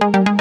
Thank you.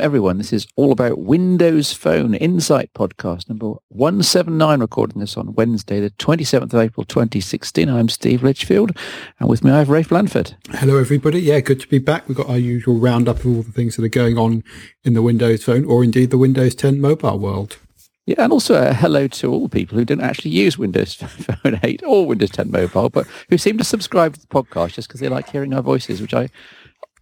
Welcome, everyone. This is all about Windows Phone Insight podcast number 179, recording this on Wednesday, the 27th of April, 2016. I'm Steve Litchfield, and with me I have Rafe Blandford. Hello, everybody. Yeah, good to be back. We've got our usual roundup of all the things that are going on in the Windows Phone, or indeed the Windows 10 mobile world. Yeah, and also a hello to all the people who didn't actually use Windows Phone 8 or Windows 10 Mobile, but who seem to subscribe to the podcast just because they like hearing our voices, which I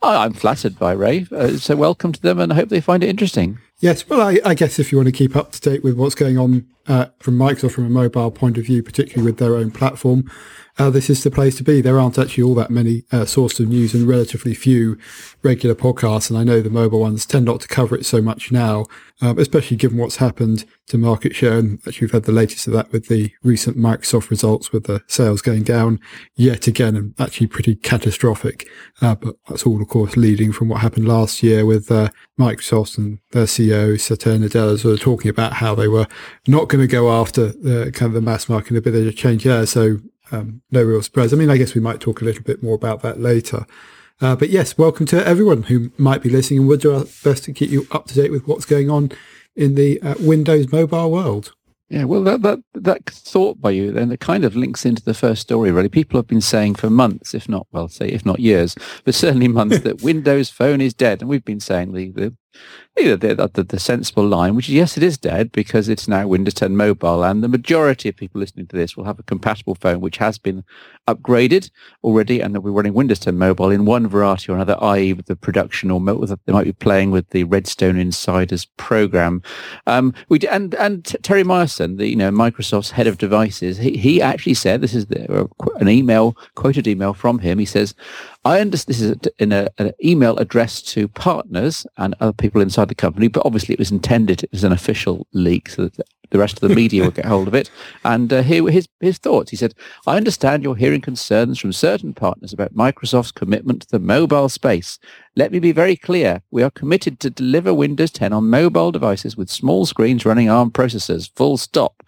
I'm flattered by Rafe. Uh, so welcome to them and I hope they find it interesting. Yes, well, I, I, guess if you want to keep up to date with what's going on uh, from Microsoft from a mobile point of view, particularly with their own platform, uh, this is the place to be. There aren't actually all that many uh, sources of news and relatively few regular podcasts. And I know the mobile ones tend not to cover it so much now, um, especially given what's happened to market share. And actually, we've had the latest of that with the recent Microsoft results with the sales going down yet again and actually pretty catastrophic. Uh, but that's all, of course, leading from what happened last year with uh, Microsoft and their CEO, Satya Nadella, sort of talking about how they were not going to go after the kind of the mass market a bit of a change there. So um, no real surprise. I mean, I guess we might talk a little bit more about that later. Uh, but yes, welcome to everyone who might be listening, and we'll do our best to keep you up to date with what's going on in the uh, Windows mobile world. Yeah, well, that, that that thought by you then it kind of links into the first story. Really, people have been saying for months, if not well, say if not years, but certainly months, that Windows Phone is dead, and we've been saying the, the you the, the, the, sensible line, which is yes, it is dead because it's now Windows 10 mobile, and the majority of people listening to this will have a compatible phone which has been upgraded already, and they'll be running Windows 10 mobile in one variety or another, i.e., with the production, or they might be playing with the Redstone Insiders program. Um, we and and Terry Myerson, the you know Microsoft's head of devices, he he actually said this is the, uh, an email quoted email from him. He says, I understand this is in a, an email addressed to partners and other people inside the company, but obviously it was intended as an official leak so that the rest of the media will get hold of it. And uh, here were his, his thoughts. He said, I understand you're hearing concerns from certain partners about Microsoft's commitment to the mobile space. Let me be very clear. We are committed to deliver Windows 10 on mobile devices with small screens running ARM processors, full stop.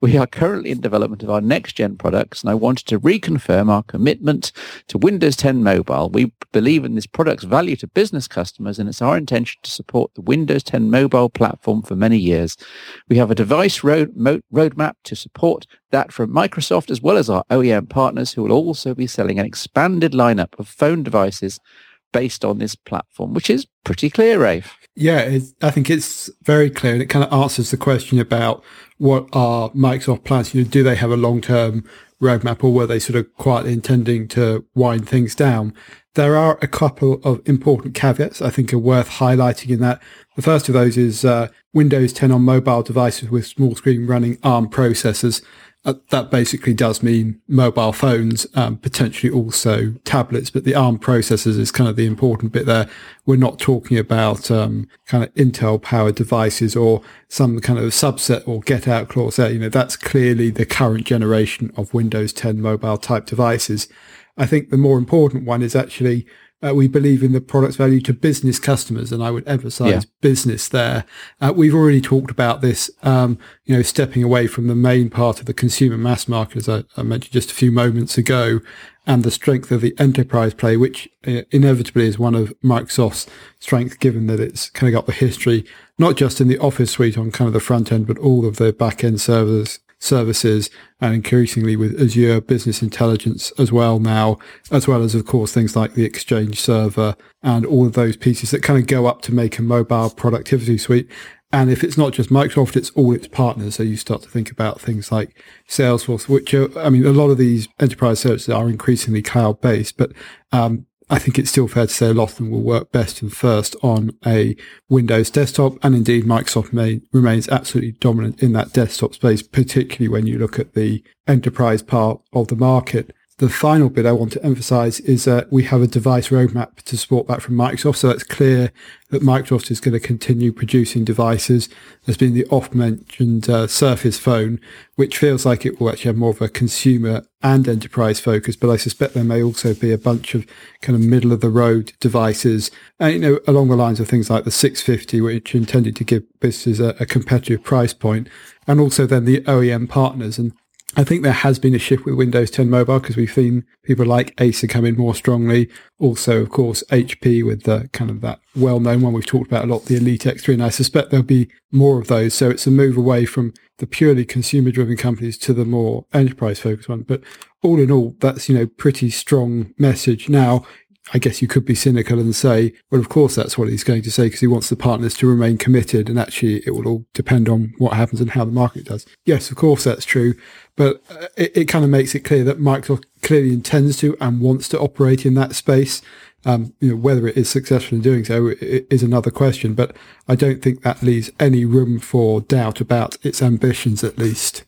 We are currently in development of our next-gen products, and I wanted to reconfirm our commitment to Windows 10 Mobile. We believe in this product's value to business customers, and it's our intention to support the Windows 10 mobile platform for many years. We have a device road, mo- roadmap to support that from Microsoft, as well as our OEM partners, who will also be selling an expanded lineup of phone devices based on this platform, which is pretty clear, Rafe. Yeah, I think it's very clear, and it kind of answers the question about what are Microsoft plans. You know, do they have a long-term roadmap, or were they sort of quietly intending to wind things down? There are a couple of important caveats I think are worth highlighting in that. The first of those is uh, Windows 10 on mobile devices with small screen running ARM processors. Uh, that basically does mean mobile phones, um, potentially also tablets, but the ARM processors is kind of the important bit there. We're not talking about um, kind of Intel powered devices or some kind of subset or get out clause there. You know, that's clearly the current generation of Windows 10 mobile type devices. I think the more important one is actually uh, we believe in the product's value to business customers, and I would emphasize yeah. business there. Uh, we've already talked about this, um, you know, stepping away from the main part of the consumer mass market, as I, I, mentioned just a few moments ago, and the strength of the enterprise play, which uh, inevitably is one of Microsoft's strengths, given that it's kind of got the history, not just in the Office suite on kind of the front end, but all of the back end servers services and increasingly with Azure Business Intelligence as well now, as well as, of course, things like the Exchange server and all of those pieces that kind of go up to make a mobile productivity suite. And if it's not just Microsoft, it's all its partners. So you start to think about things like Salesforce, which are, I mean, a lot of these enterprise services are increasingly cloud based, but um, I think it's still fair to say a lot of them will work best and first on a Windows desktop. And indeed, Microsoft may, remains absolutely dominant in that desktop space, particularly when you look at the enterprise part of the market. The final bit I want to emphasize is that we have a device roadmap to support that from Microsoft. So it's clear that Microsoft is going to continue producing devices. There's been the oft mentioned uh, Surface phone, which feels like it will actually have more of a consumer and enterprise focus, but I suspect there may also be a bunch of kind of middle of the road devices, and, you know, along the lines of things like the 650, which intended to give businesses a, a competitive price point, and also then the OEM partners. And I think there has been a shift with Windows 10 Mobile because we've seen people like Acer come in more strongly. Also, of course, HP with the kind of that well-known one we've talked about a lot, the Elite X3, and I suspect there'll be more of those. So it's a move away from the purely consumer-driven companies to the more enterprise-focused one. But all in all, that's you know pretty strong message. Now, I guess you could be cynical and say, well, of course, that's what he's going to say because he wants the partners to remain committed. And actually, it will all depend on what happens and how the market does. Yes, of course, that's true. But uh, it, it kind of makes it clear that Microsoft clearly intends to and wants to operate in that space. Um, you know, whether it is successful in doing so is another question. But I don't think that leaves any room for doubt about its ambitions, at least.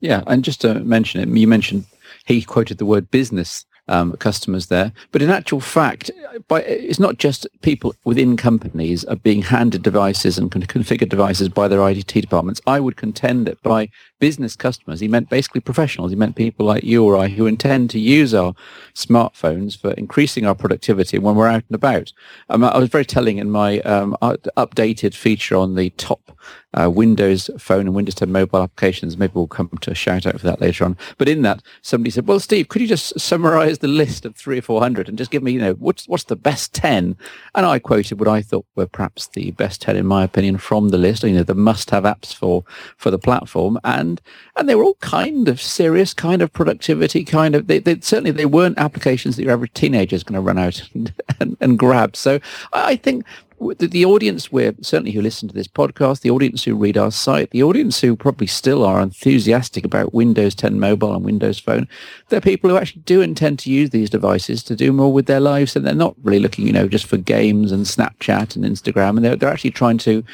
Yeah, and just to mention it, you mentioned he quoted the word business um, customers there. But in actual fact, by, it's not just people within companies are being handed devices and can configure devices by their IT departments. I would contend that by business customers, he meant basically professionals. He meant people like you or I who intend to use our smartphones for increasing our productivity when we're out and about. Um, I was very telling in my um, updated feature on the top uh, Windows Phone and Windows 10 mobile applications. Maybe we'll come to a shout out for that later on. But in that, somebody said, "Well, Steve, could you just summarize the list of three or four hundred and just give me, you know, what's what's the best 10? And I quoted what I thought were perhaps the best ten, in my opinion, from the list. You know, the must-have apps for for the platform, and and they were all kind of serious, kind of productivity, kind of. They, they certainly they weren't applications that your average teenager is going to run out and, and, and grab. So I think the, the audience we're certainly who listen to this podcast, the audience who read our site, the audience who probably still are enthusiastic about Windows 10 mobile and Windows Phone, they're people who actually do intend to use these devices to do more with their lives, and they're not really looking, you know, just for games and Snapchat and Instagram, and they're they're actually trying to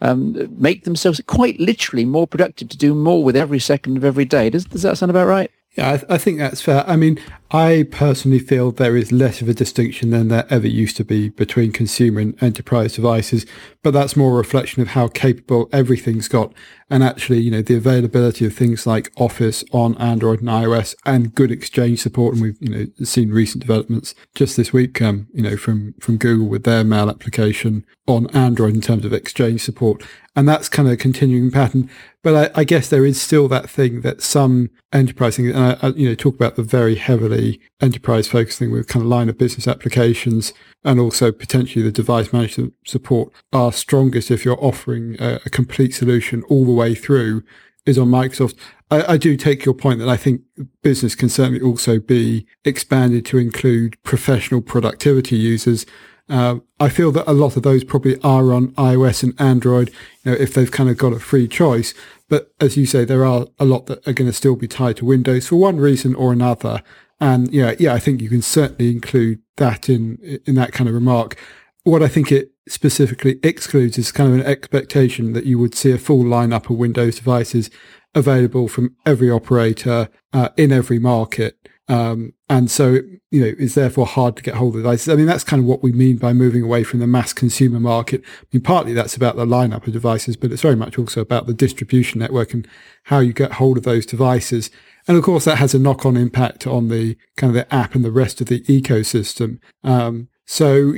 um, make themselves quite literally more productive to do more with every second of every day. Does does that sound about right? Yeah, I, th- I, think that's fair. I mean, I personally feel there is less of a distinction than there ever used to be between consumer and enterprise devices, but that's more a reflection of how capable everything's got. And actually, you know, the availability of things like Office on Android and iOS and good exchange support. And we've, you know, seen recent developments just this week, um, you know, from, from Google with their mail application on Android in terms of exchange support. And that's kind of a continuing pattern. But I, I guess there is still that thing that some enterprise thing, and I, I, you know, talk about the very heavily enterprise focused thing with kind of line of business applications and also potentially the device management support are strongest if you're offering a, a complete solution all the way through is on Microsoft. I, I, do take your point that I think business can certainly also be expanded to include professional productivity users. Uh, I feel that a lot of those probably are on iOS and Android, you know, if they've kind of got a free choice. But as you say, there are a lot that are going to still be tied to Windows for one reason or another. And yeah, yeah, I think you can certainly include that in in that kind of remark. What I think it specifically excludes is kind of an expectation that you would see a full lineup of Windows devices available from every operator uh, in every market. Um, and so, you know, it's therefore hard to get hold of devices. I mean, that's kind of what we mean by moving away from the mass consumer market. I mean, partly that's about the lineup of devices, but it's very much also about the distribution network and how you get hold of those devices. And of course, that has a knock on impact on the kind of the app and the rest of the ecosystem. Um, so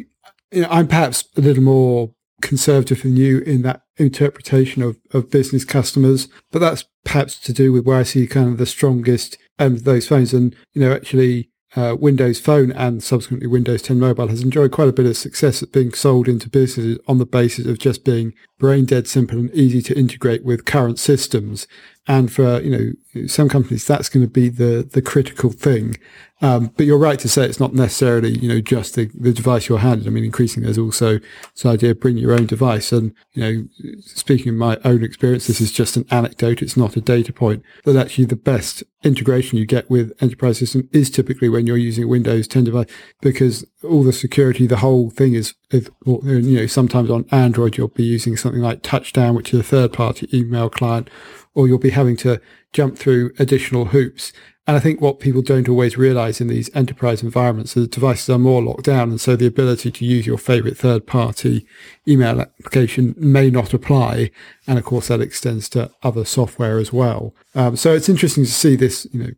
you know, I'm perhaps a little more conservative than you in that interpretation of, of business customers, but that's perhaps to do with where I see kind of the strongest um, those phones. And, you know, actually, uh, Windows Phone and subsequently Windows 10 Mobile has enjoyed quite a bit of success at being sold into businesses on the basis of just being brain dead simple and easy to integrate with current systems. And for, you know, some companies, that's going to be the, the critical thing. Um, but you're right to say it's not necessarily, you know, just the, the device you're handed. I mean, increasingly there's also this idea of bring your own device. And, you know, speaking of my own experience, this is just an anecdote. It's not a data point that actually the best integration you get with enterprise system is typically when you're using Windows 10 device because all the security, the whole thing is, is you know, sometimes on Android, you'll be using something like Touchdown, which is a third party email client or you'll be having to jump through additional hoops. And I think what people don't always realize in these enterprise environments is that devices are more locked down. And so the ability to use your favorite third party email application may not apply. And of course, that extends to other software as well. Um, so it's interesting to see this, you know,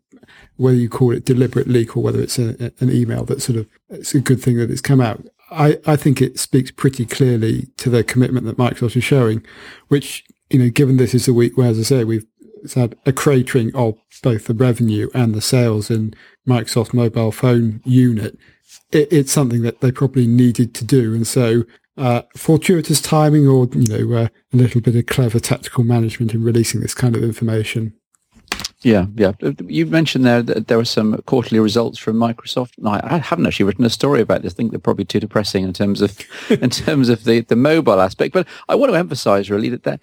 whether you call it deliberate leak or whether it's a, an email that sort of, it's a good thing that it's come out. I, I think it speaks pretty clearly to the commitment that Microsoft is showing, which, you know, given this is a week where, as I say, we've had a cratering of both the revenue and the sales in Microsoft mobile phone unit. It, it's something that they probably needed to do. And so, uh, fortuitous timing or, you know, uh, a little bit of clever tactical management in releasing this kind of information. Yeah, yeah. Uh, you mentioned there that there were some quarterly results from Microsoft. I haven't actually written a story about this. I think they're probably too depressing in terms of in terms of the, the mobile aspect. But I want to emphasise really that there,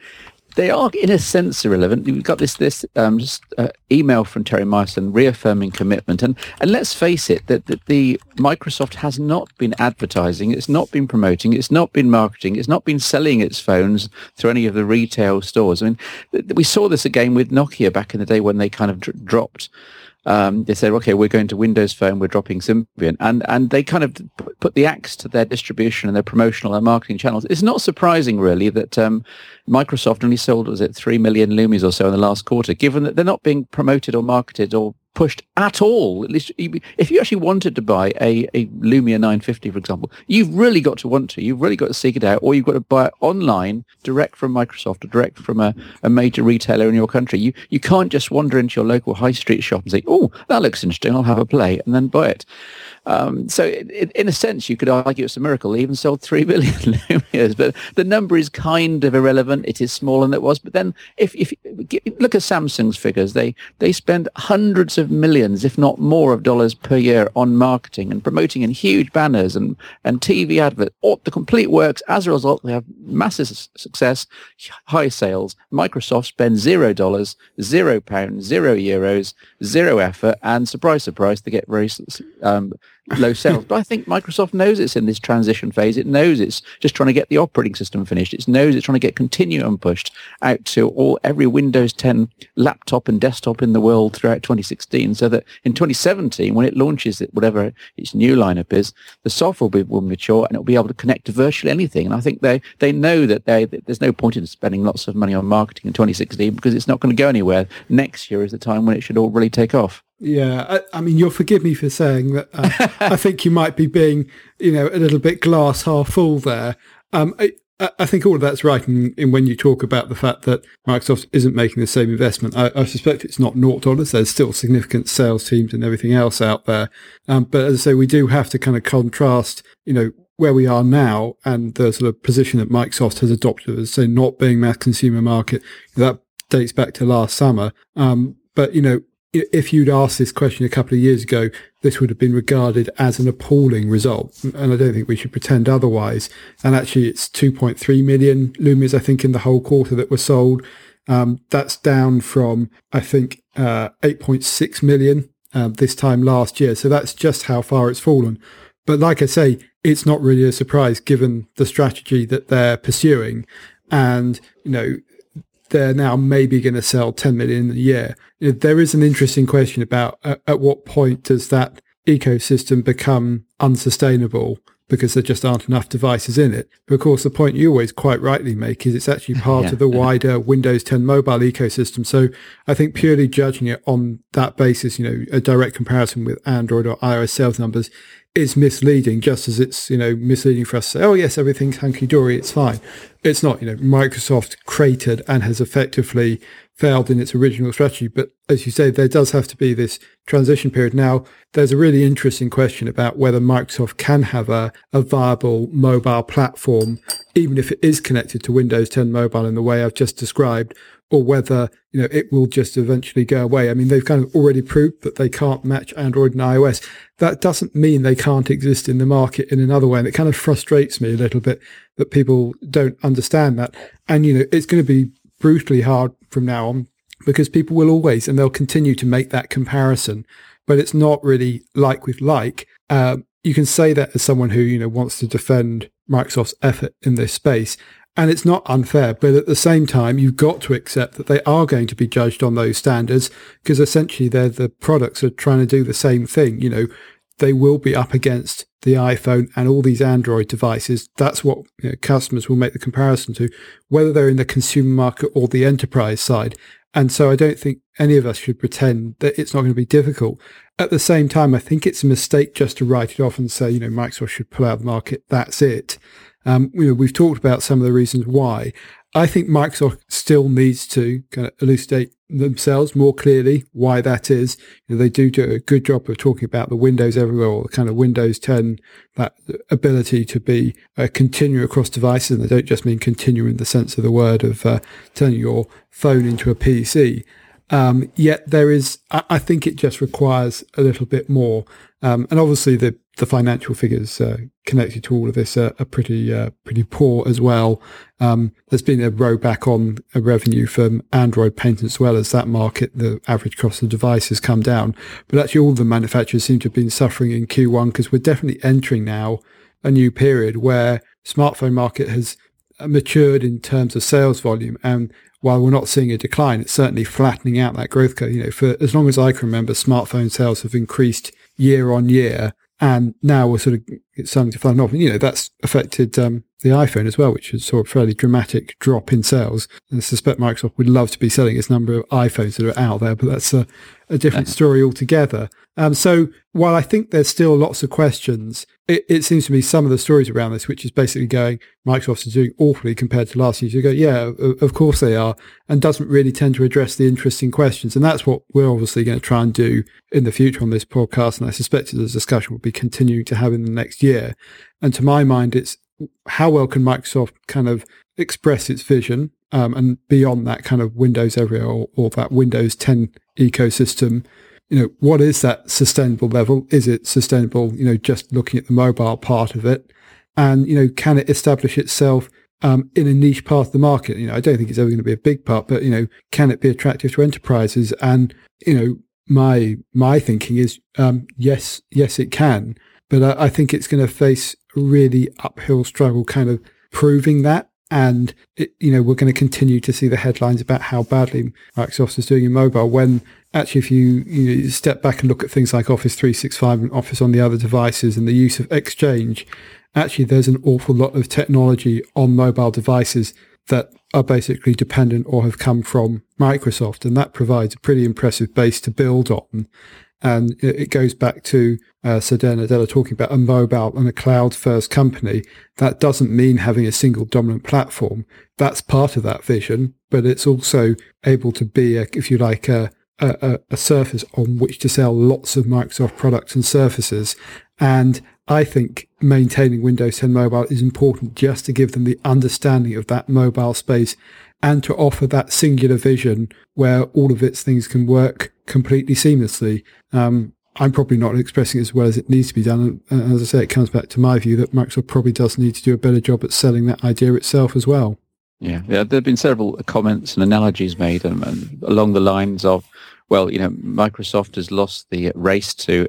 they are in a sense irrelevant. We've got this this um, just uh, email from Terry Myerson reaffirming commitment, and and let's face it that, that the Microsoft has not been advertising, it's not been promoting, it's not been marketing, it's not been selling its phones through any of the retail stores. I mean, we saw this again with Nokia back in the day when they kind of dr- dropped um, they said, okay, we're going to Windows Phone, we're dropping Symbian. And, and they kind of put the axe to their distribution and their promotional and marketing channels. It's not surprising, really, that um, Microsoft only sold, was it 3 million Lumias or so in the last quarter, given that they're not being promoted or marketed or pushed at all. At least if you actually wanted to buy a, a Lumia 950, for example, you've really got to want to. You've really got to seek it out, or you've got to buy it online, direct from Microsoft or direct from a, a major retailer in your country. You you can't just wander into your local high street shop and say, "Oh, that looks interesting. I'll have a play," and then buy it. Um, so it, it, in a sense, you could argue it's a miracle. They even sold 3 billion Lumias, but the number is kind of irrelevant. It is smaller than it was. But then if, if look at Samsung's figures, they, they spend hundreds of millions, if not more of dollars per year on marketing and promoting in huge banners and, and TV adverts. All the complete works. As a result, they have massive success, high sales. Microsoft spends zero dollars, zero pounds, zero euros, zero effort, and surprise, surprise, they get very um, low sales. but I think Microsoft knows it's in this transition phase. It knows it's just trying to get the operating system finished. It knows it's trying to get Continuum pushed out to all every Windows 10 laptop and desktop in the world throughout 2016, so that in 2017, when it launches it, whatever its new lineup is, the software will be will mature and it'll be able to connect to virtually anything. And I think they they know that they there's no point in spending lots of money on marketing in 2016 because it's not going to go anywhere. Next year is the time when it should all really take off. Yeah, I, I, mean, you'll forgive me for saying that. Uh, I think you might be being, you know, a little bit glass half full there. Um, I, I, think all of that's right in, in, when you talk about the fact that Microsoft isn't making the same investment. I, I suspect it's not naught dollars. There's still significant sales teams and everything else out there. Um, but as I say, we do have to kind of contrast, you know, where we are now and the sort of position that Microsoft has adopted as say not being mass consumer market. That dates back to last summer. Um, but you know, if you'd asked this question a couple of years ago, this would have been regarded as an appalling result. And I don't think we should pretend otherwise. And actually, it's 2.3 million Lumias, I think, in the whole quarter that were sold. Um, that's down from, I think, uh, 8.6 million uh, this time last year. So that's just how far it's fallen. But like I say, it's not really a surprise given the strategy that they're pursuing. And, you know, they're now maybe going to sell 10 million a year. There is an interesting question about uh, at what point does that ecosystem become unsustainable because there just aren't enough devices in it. But of course, the point you always quite rightly make is it's actually part yeah. of the wider Windows 10 mobile ecosystem. So I think purely judging it on that basis, you know, a direct comparison with Android or iOS sales numbers is misleading, just as it's, you know, misleading for us to say, oh, yes, everything's hunky dory, it's fine. It's not, you know, Microsoft created and has effectively failed in its original strategy. But as you say, there does have to be this transition period. Now, there's a really interesting question about whether Microsoft can have a, a viable mobile platform, even if it is connected to Windows 10 mobile in the way I've just described, or whether you know it will just eventually go away. I mean, they've kind of already proved that they can't match Android and iOS. That doesn't mean they can't exist in the market in another way, and it kind of frustrates me a little bit that people don't understand that. And you know, it's going to be brutally hard from now on because people will always and they'll continue to make that comparison, but it's not really like with like. Um, you can say that as someone who you know wants to defend Microsoft's effort in this space, and it's not unfair, but at the same time, you've got to accept that they are going to be judged on those standards because essentially they're the products are trying to do the same thing. You know, they will be up against the iPhone and all these Android devices. That's what you know, customers will make the comparison to, whether they're in the consumer market or the enterprise side. And so I don't think any of us should pretend that it's not going to be difficult. At the same time, I think it's a mistake just to write it off and say, you know, Microsoft should pull out the market. That's it. Um, you know, we've talked about some of the reasons why. I think Microsoft still needs to kind of elucidate themselves more clearly why that is. You know, they do do a good job of talking about the Windows everywhere or the kind of Windows 10, that ability to be uh, continue across devices. And they don't just mean continue in the sense of the word of uh, turning your phone into a PC. Um, yet there is, I, I, think it just requires a little bit more. Um, and obviously the, the financial figures uh, connected to all of this are, are pretty uh, pretty poor as well. Um, there's been a rollback on a revenue from Android paint as well as that market. The average cost of the device has come down, but actually all the manufacturers seem to have been suffering in Q1 because we're definitely entering now a new period where smartphone market has matured in terms of sales volume and while we're not seeing a decline, it's certainly flattening out that growth curve. You know, for as long as I can remember, smartphone sales have increased year on year and now we're sort of starting to flatten off. And, you know, that's affected um, the iPhone as well, which sort of a fairly dramatic drop in sales. And I suspect Microsoft would love to be selling its number of iPhones that are out there, but that's a, a different story altogether. Um, so while I think there's still lots of questions, it, it, seems to me some of the stories around this, which is basically going, Microsoft is doing awfully compared to last year. You go, yeah, of course they are, and doesn't really tend to address the interesting questions. And that's what we're obviously going to try and do in the future on this podcast. And I suspect the discussion will be continuing to have in the next year. And to my mind, it's how well can Microsoft kind of express its vision um, and beyond that kind of Windows everywhere or, or that Windows 10 ecosystem you know, what is that sustainable level? Is it sustainable, you know, just looking at the mobile part of it? And, you know, can it establish itself um, in a niche part of the market? You know, I don't think it's ever going to be a big part, but, you know, can it be attractive to enterprises? And, you know, my, my thinking is, um, yes, yes, it can. But I, I think it's going to face a really uphill struggle kind of proving that and it, you know we're going to continue to see the headlines about how badly Microsoft is doing in mobile when actually, if you, you know, step back and look at things like Office 365 and Office on the other devices and the use of Exchange, actually, there's an awful lot of technology on mobile devices that are basically dependent or have come from Microsoft. And that provides a pretty impressive base to build on. And it goes back to uh, Satya Nadella talking about a mobile and a cloud first company. That doesn't mean having a single dominant platform. That's part of that vision, but it's also able to be, a, if you like, a, a, a, surface on which to sell lots of Microsoft products and services. And I think maintaining Windows 10 Mobile is important just to give them the understanding of that mobile space and to offer that singular vision where all of its things can work completely seamlessly. Um, I'm probably not expressing it as well as it needs to be done. And as I say, it comes back to my view that Microsoft probably does need to do a better job at selling that idea itself as well. Yeah, yeah. There have been several comments and analogies made um, along the lines of, well, you know, Microsoft has lost the race to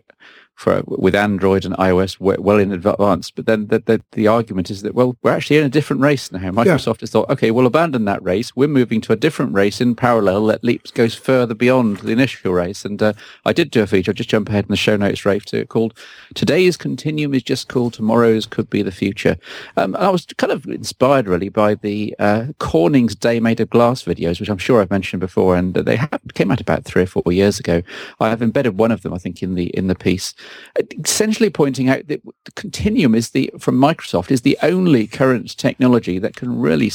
for with Android and iOS well in advance. But then the, the, the, argument is that, well, we're actually in a different race now. Microsoft yeah. has thought, okay, we'll abandon that race. We're moving to a different race in parallel that leaps goes further beyond the initial race. And uh, I did do a feature, I'll just jump ahead in the show notes, Rafe, to it called Today's Continuum is Just Cool, Tomorrow's Could Be the Future. Um, I was kind of inspired really by the uh, Corning's Day Made of Glass videos, which I'm sure I've mentioned before, and they have, came out about three or four years ago. I have embedded one of them, I think, in the in the piece essentially pointing out that the Continuum is the from Microsoft is the only current technology that can really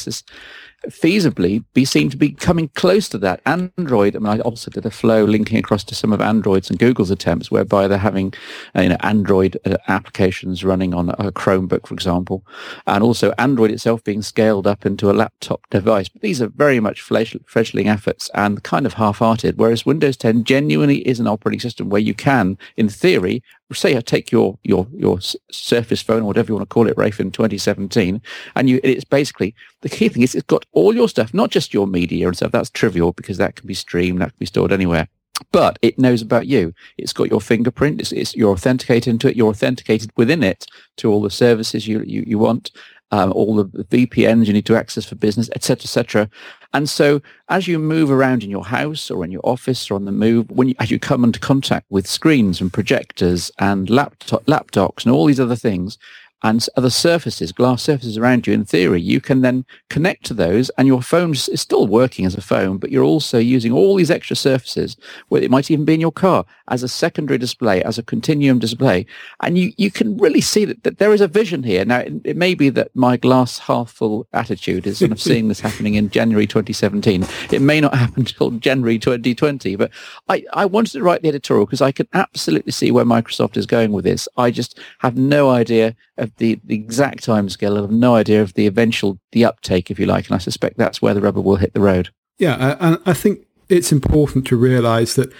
feasibly be seen to be coming close to that. Android, I mean, I also did a flow linking across to some of Android's and Google's attempts whereby they're having, uh, you know, Android uh, applications running on a Chromebook, for example, and also Android itself being scaled up into a laptop device. But these are very much fledgling efforts and kind of half-hearted, whereas Windows 10 genuinely is an operating system where you can, in theory, say I take your your your Surface phone or whatever you want to call it, Rafe, in 2017, and you it's basically the key thing is it's got all your stuff, not just your media and stuff. That's trivial because that can be streamed, that can be stored anywhere. But it knows about you. It's got your fingerprint. It's, it's you're authenticated into it. You're authenticated within it to all the services you, you, you want. Um, all the VPNs you need to access for business, etc., etc. And so as you move around in your house or in your office or on the move, when you, as you come into contact with screens and projectors and laptop, laptops and all these other things, and other surfaces, glass surfaces around you, in theory, you can then connect to those and your phone is still working as a phone, but you're also using all these extra surfaces, where it might even be in your car, as a secondary display, as a continuum display. And you, you can really see that, that there is a vision here. Now, it, it may be that my glass half full attitude is sort of seeing this happening in January 2017. It may not happen until January 2020, but I, I wanted to write the editorial because I can absolutely see where Microsoft is going with this. I just have no idea of the, the exact timescale. I have no idea of the eventual, the uptake, if you like. And I suspect that's where the rubber will hit the road. Yeah. And I think it's important to realize that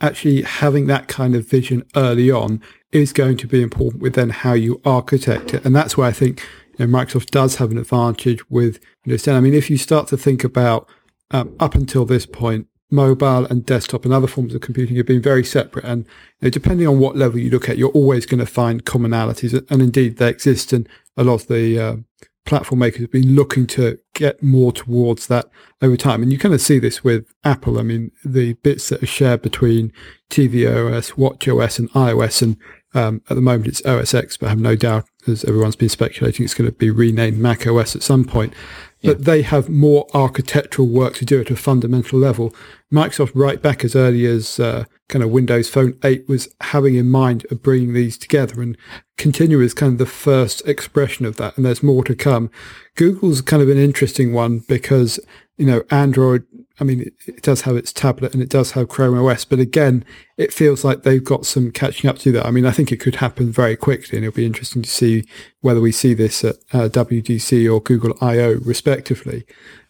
actually having that kind of vision early on is going to be important with then how you architect it. And that's why I think you know, Microsoft does have an advantage with Windows 10. I mean, if you start to think about um, up until this point, mobile and desktop and other forms of computing have been very separate. And you know, depending on what level you look at, you're always going to find commonalities. And indeed, they exist. And a lot of the uh, platform makers have been looking to get more towards that over time. And you kind of see this with Apple. I mean, the bits that are shared between tvOS, watchOS, and iOS. And um, at the moment, it's OS X, but I have no doubt, as everyone's been speculating, it's going to be renamed Mac OS at some point yeah. but they have more architectural work to do at a fundamental level. Microsoft, right back as early as uh, kind of Windows Phone 8, was having in mind of bringing these together, and Continuum is kind of the first expression of that, and there's more to come. Google's kind of an interesting one because you know Android I mean, it, does have its tablet and it does have Chrome OS, but again, it feels like they've got some catching up to that. I mean, I think it could happen very quickly, and it'll be interesting to see whether we see this at uh, WWDC or Google I/O, respectively.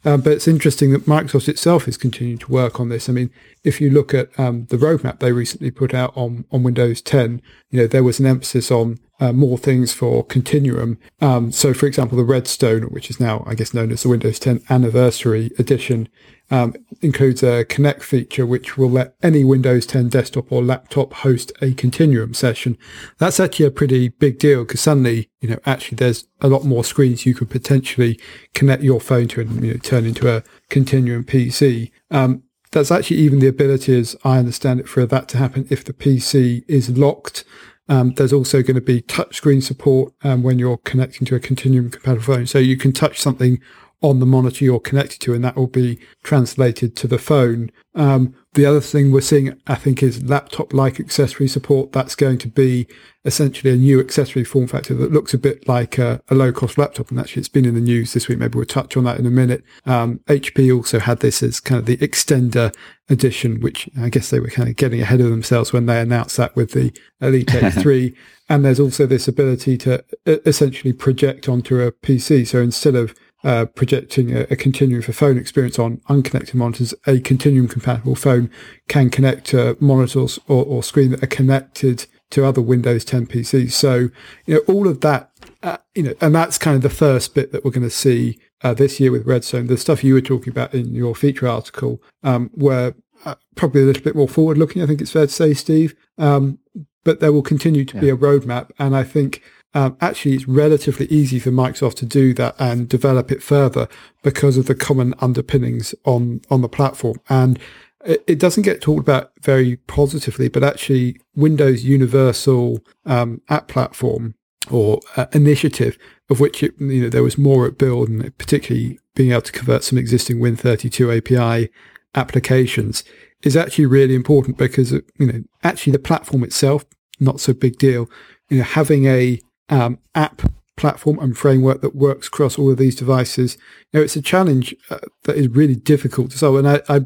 Um, but it's interesting that Microsoft itself is continuing to work on this. I mean, if you look at um, the roadmap they recently put out on on Windows 10, you know, there was an emphasis on uh, more things for Continuum. Um, so, for example, the Redstone, which is now, I guess, known as the Windows 10 Anniversary Edition, um, includes a Connect feature, which will let any Windows 10 desktop or laptop host a Continuum session. That's actually a pretty big deal because suddenly, you know, actually there's a lot more screens you could potentially connect your phone to and you know, turn into a Continuum PC. Um, that's actually even the ability, as I understand it, for that to happen if the PC is locked um, there's also going to be touchscreen support um, when you're connecting to a Continuum compatible phone. So you can touch something on the monitor you're connected to, and that will be translated to the phone. Um, the other thing we're seeing, I think, is laptop-like accessory support. That's going to be essentially a new accessory form factor that looks a bit like a, a low-cost laptop. And actually, it's been in the news this week. Maybe we'll touch on that in a minute. Um, HP also had this as kind of the extender edition, which I guess they were kind of getting ahead of themselves when they announced that with the Elite X3. and there's also this ability to essentially project onto a PC. So instead of uh, projecting a, a, continuum for phone experience on unconnected monitors, a continuum compatible phone can connect to monitors or, or screen that are connected to other Windows 10 PCs. So, you know, all of that, uh, you know, and that's kind of the first bit that we're going to see uh, this year with Redstone. The stuff you were talking about in your feature article um, were uh, probably a little bit more forward looking, I think it's fair to say, Steve. Um, but there will continue to yeah. be a roadmap. And I think um, actually it's relatively easy for Microsoft to do that and develop it further because of the common underpinnings on, on the platform. And it, doesn't get talked about very positively, but actually Windows Universal um, App Platform or uh, initiative of which it, you know there was more at build and particularly being able to convert some existing Win32 API applications is actually really important because you know actually the platform itself not so big deal you know having a um, app platform and framework that works across all of these devices. You know, it's a challenge uh, that is really difficult to solve. And I, I,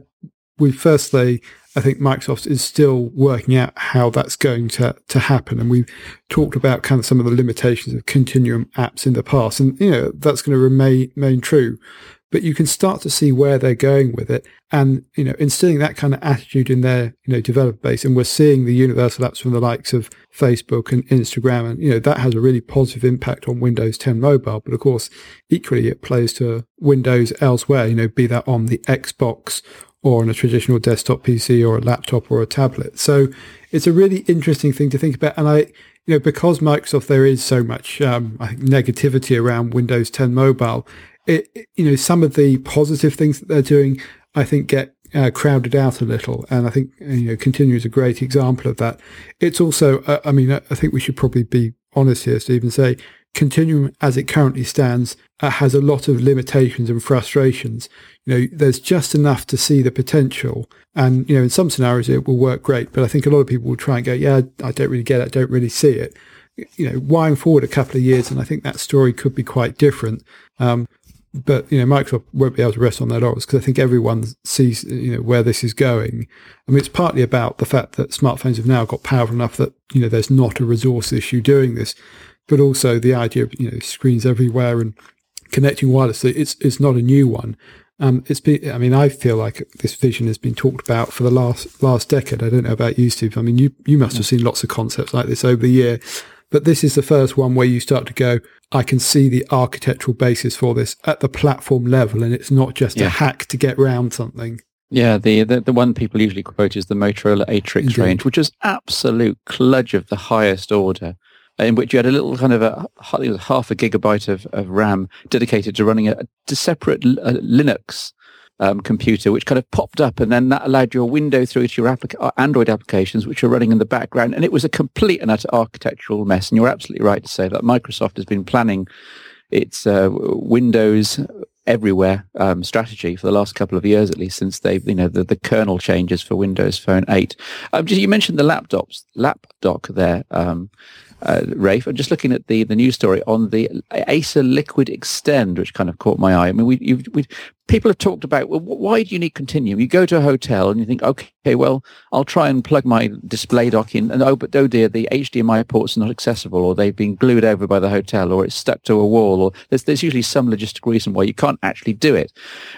we firstly, I think Microsoft is still working out how that's going to, to happen. And we've talked about kind of some of the limitations of continuum apps in the past. And, you know, that's going to remain, remain true but you can start to see where they're going with it and you know instilling that kind of attitude in their you know developer base and we're seeing the universal apps from the likes of facebook and instagram and you know that has a really positive impact on windows 10 mobile but of course equally it plays to windows elsewhere you know be that on the xbox or on a traditional desktop pc or a laptop or a tablet so it's a really interesting thing to think about and i you know, because Microsoft, there is so much, um, negativity around Windows 10 Mobile. It, you know, some of the positive things that they're doing, I think, get uh, crowded out a little. And I think, you know, Continuum is a great example of that. It's also, uh, I mean, I think we should probably be honest here, Steve, and say Continuum as it currently stands uh, has a lot of limitations and frustrations. You know, there's just enough to see the potential. And, you know, in some scenarios it will work great, but I think a lot of people will try and go, yeah, I don't really get it. I don't really see it. You know, wiring forward a couple of years, and I think that story could be quite different. Um, but you know, Microsoft won't be able to rest on their laurels because I think everyone sees you know where this is going. I mean, it's partly about the fact that smartphones have now got powerful enough that you know there's not a resource issue doing this but also the idea of you know screens everywhere and connecting wirelessly. It's it's not a new one. Um, it's been. I mean, I feel like this vision has been talked about for the last last decade. I don't know about you, Steve. I mean, you you must have seen lots of concepts like this over the year, but this is the first one where you start to go. I can see the architectural basis for this at the platform level, and it's not just yeah. a hack to get around something. Yeah, the, the, the one people usually quote is the Motorola Atrix Indeed. range, which is absolute kludge of the highest order in which you had a little kind of a half a gigabyte of, of RAM dedicated to running a, a separate Linux um, computer, which kind of popped up, and then that allowed your window through to your uh, Android applications, which are running in the background. And it was a complete and utter architectural mess. And you're absolutely right to say that Microsoft has been planning its uh, Windows everywhere um, strategy for the last couple of years, at least since they've, you know, the, the kernel changes for Windows Phone 8. Um, you mentioned the laptops, lap dock there. Um, uh, Rafe. I'm just looking at the, the news story on the Acer Liquid Extend, which kind of caught my eye. I mean, we, we people have talked about well, why do you need Continuum? You go to a hotel and you think, okay, well, I'll try and plug my display dock in, and oh, but oh dear, the HDMI ports are not accessible, or they've been glued over by the hotel, or it's stuck to a wall, or there's there's usually some logistical reason why you can't actually do it.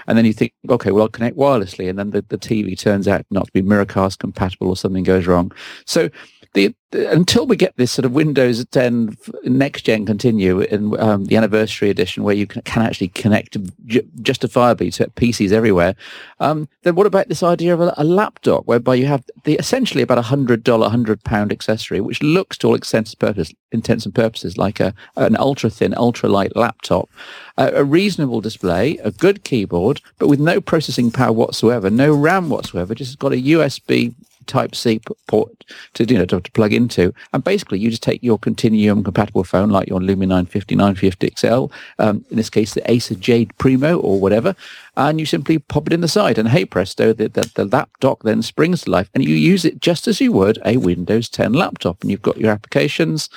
And then you think, okay, well, I'll connect wirelessly, and then the, the TV turns out not to be Miracast compatible, or something goes wrong. So the, the, until we get this sort of Windows 10 next gen Continuum um, the anniversary edition where you can, can actually connect ju- justifiably to PCs everywhere, um, then what about this idea of a, a laptop whereby you have the essentially about a hundred dollar, hundred pound accessory, which looks to all purposes, intents and purposes like a an ultra thin, ultra light laptop, uh, a reasonable display, a good keyboard, but with no processing power whatsoever, no RAM whatsoever, just got a USB Type C port to you know to, to, plug into, and basically you just take your Continuum compatible phone like your Lumia 950, 950 XL, um, in this case the Acer Jade Primo or whatever, and you simply pop it in the side, and hey presto, the, the, the lap dock then springs to life, and you use it just as you would a Windows 10 laptop, and you've got your applications,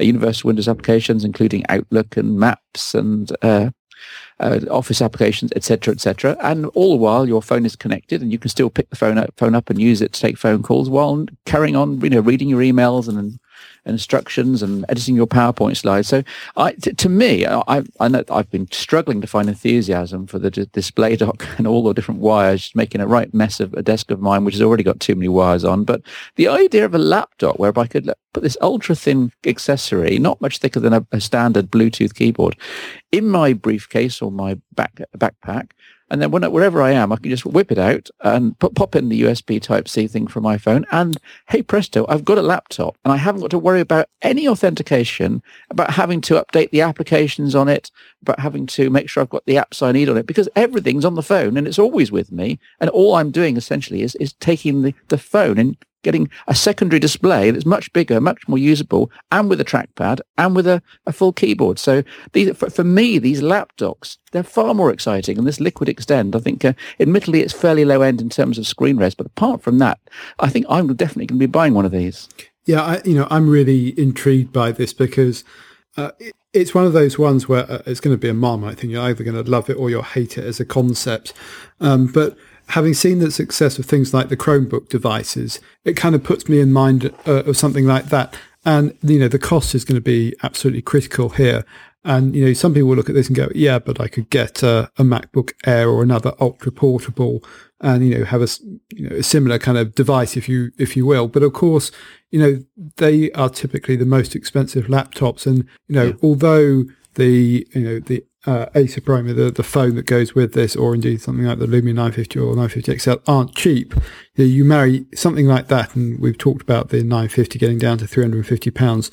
uh, Universal Windows applications, including Outlook and Maps and uh, uh, office applications, etc., etc. And all the while, your phone is connected, and you can still pick the phone up, phone up and use it to take phone calls while carrying on, you know, reading your emails and instructions and editing your PowerPoint slides. So, I, t- to me, I, I know I've been struggling to find enthusiasm for the d- display dock and all the different wires, making a right mess of a desk of mine, which has already got too many wires on. But the idea of a laptop whereby I could put this ultra thin accessory, not much thicker than a, a standard Bluetooth keyboard, in my briefcase or my back backpack and then when, wherever I am, I can just whip it out and put, pop in the USB Type C thing from my phone. And hey presto, I've got a laptop and I haven't got to worry about any authentication, about having to update the applications on it, about having to make sure I've got the apps I need on it because everything's on the phone and it's always with me. And all I'm doing essentially is, is taking the, the phone and getting a secondary display that's much bigger, much more usable, and with a trackpad and with a, a full keyboard. So these, for, for me, these laptops, they're far more exciting. And this Liquid Extend, I think, uh, admittedly, it's fairly low end in terms of screen res, but apart from that, I think I'm definitely going to be buying one of these. Yeah, I, you know, I'm really intrigued by this because uh, it, it's one of those ones where uh, it's going to be a marmite thing. You're either going to love it or you'll hate it as a concept. Um, but having seen the success of things like the Chromebook devices, it kind of puts me in mind uh, of something like that. And, you know, the cost is going to be absolutely critical here. And, you know, some people will look at this and go, yeah, but I could get a, a MacBook Air or another ultra portable and, you know, have a, you know, a similar kind of device, if you, if you will. But of course, you know, they are typically the most expensive laptops. And, you know, yeah. although the, you know, the uh, Acer Primo, the, the phone that goes with this, or indeed something like the Lumia 950 or 950 XL, aren't cheap. You, know, you marry something like that, and we've talked about the 950 getting down to 350 pounds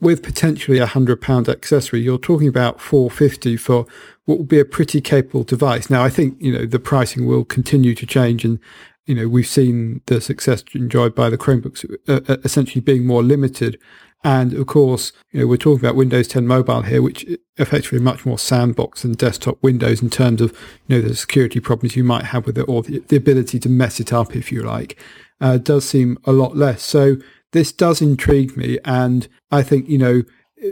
with potentially a hundred pound accessory. You're talking about 450 for what will be a pretty capable device. Now, I think you know the pricing will continue to change, and you know we've seen the success enjoyed by the Chromebooks uh, uh essentially being more limited and of course, you know, we're talking about Windows 10 Mobile here, which effectively much more sandbox than desktop Windows in terms of, you know, the security problems you might have with it or the, the ability to mess it up, if you like, uh, does seem a lot less. So this does intrigue me. And I think, you know,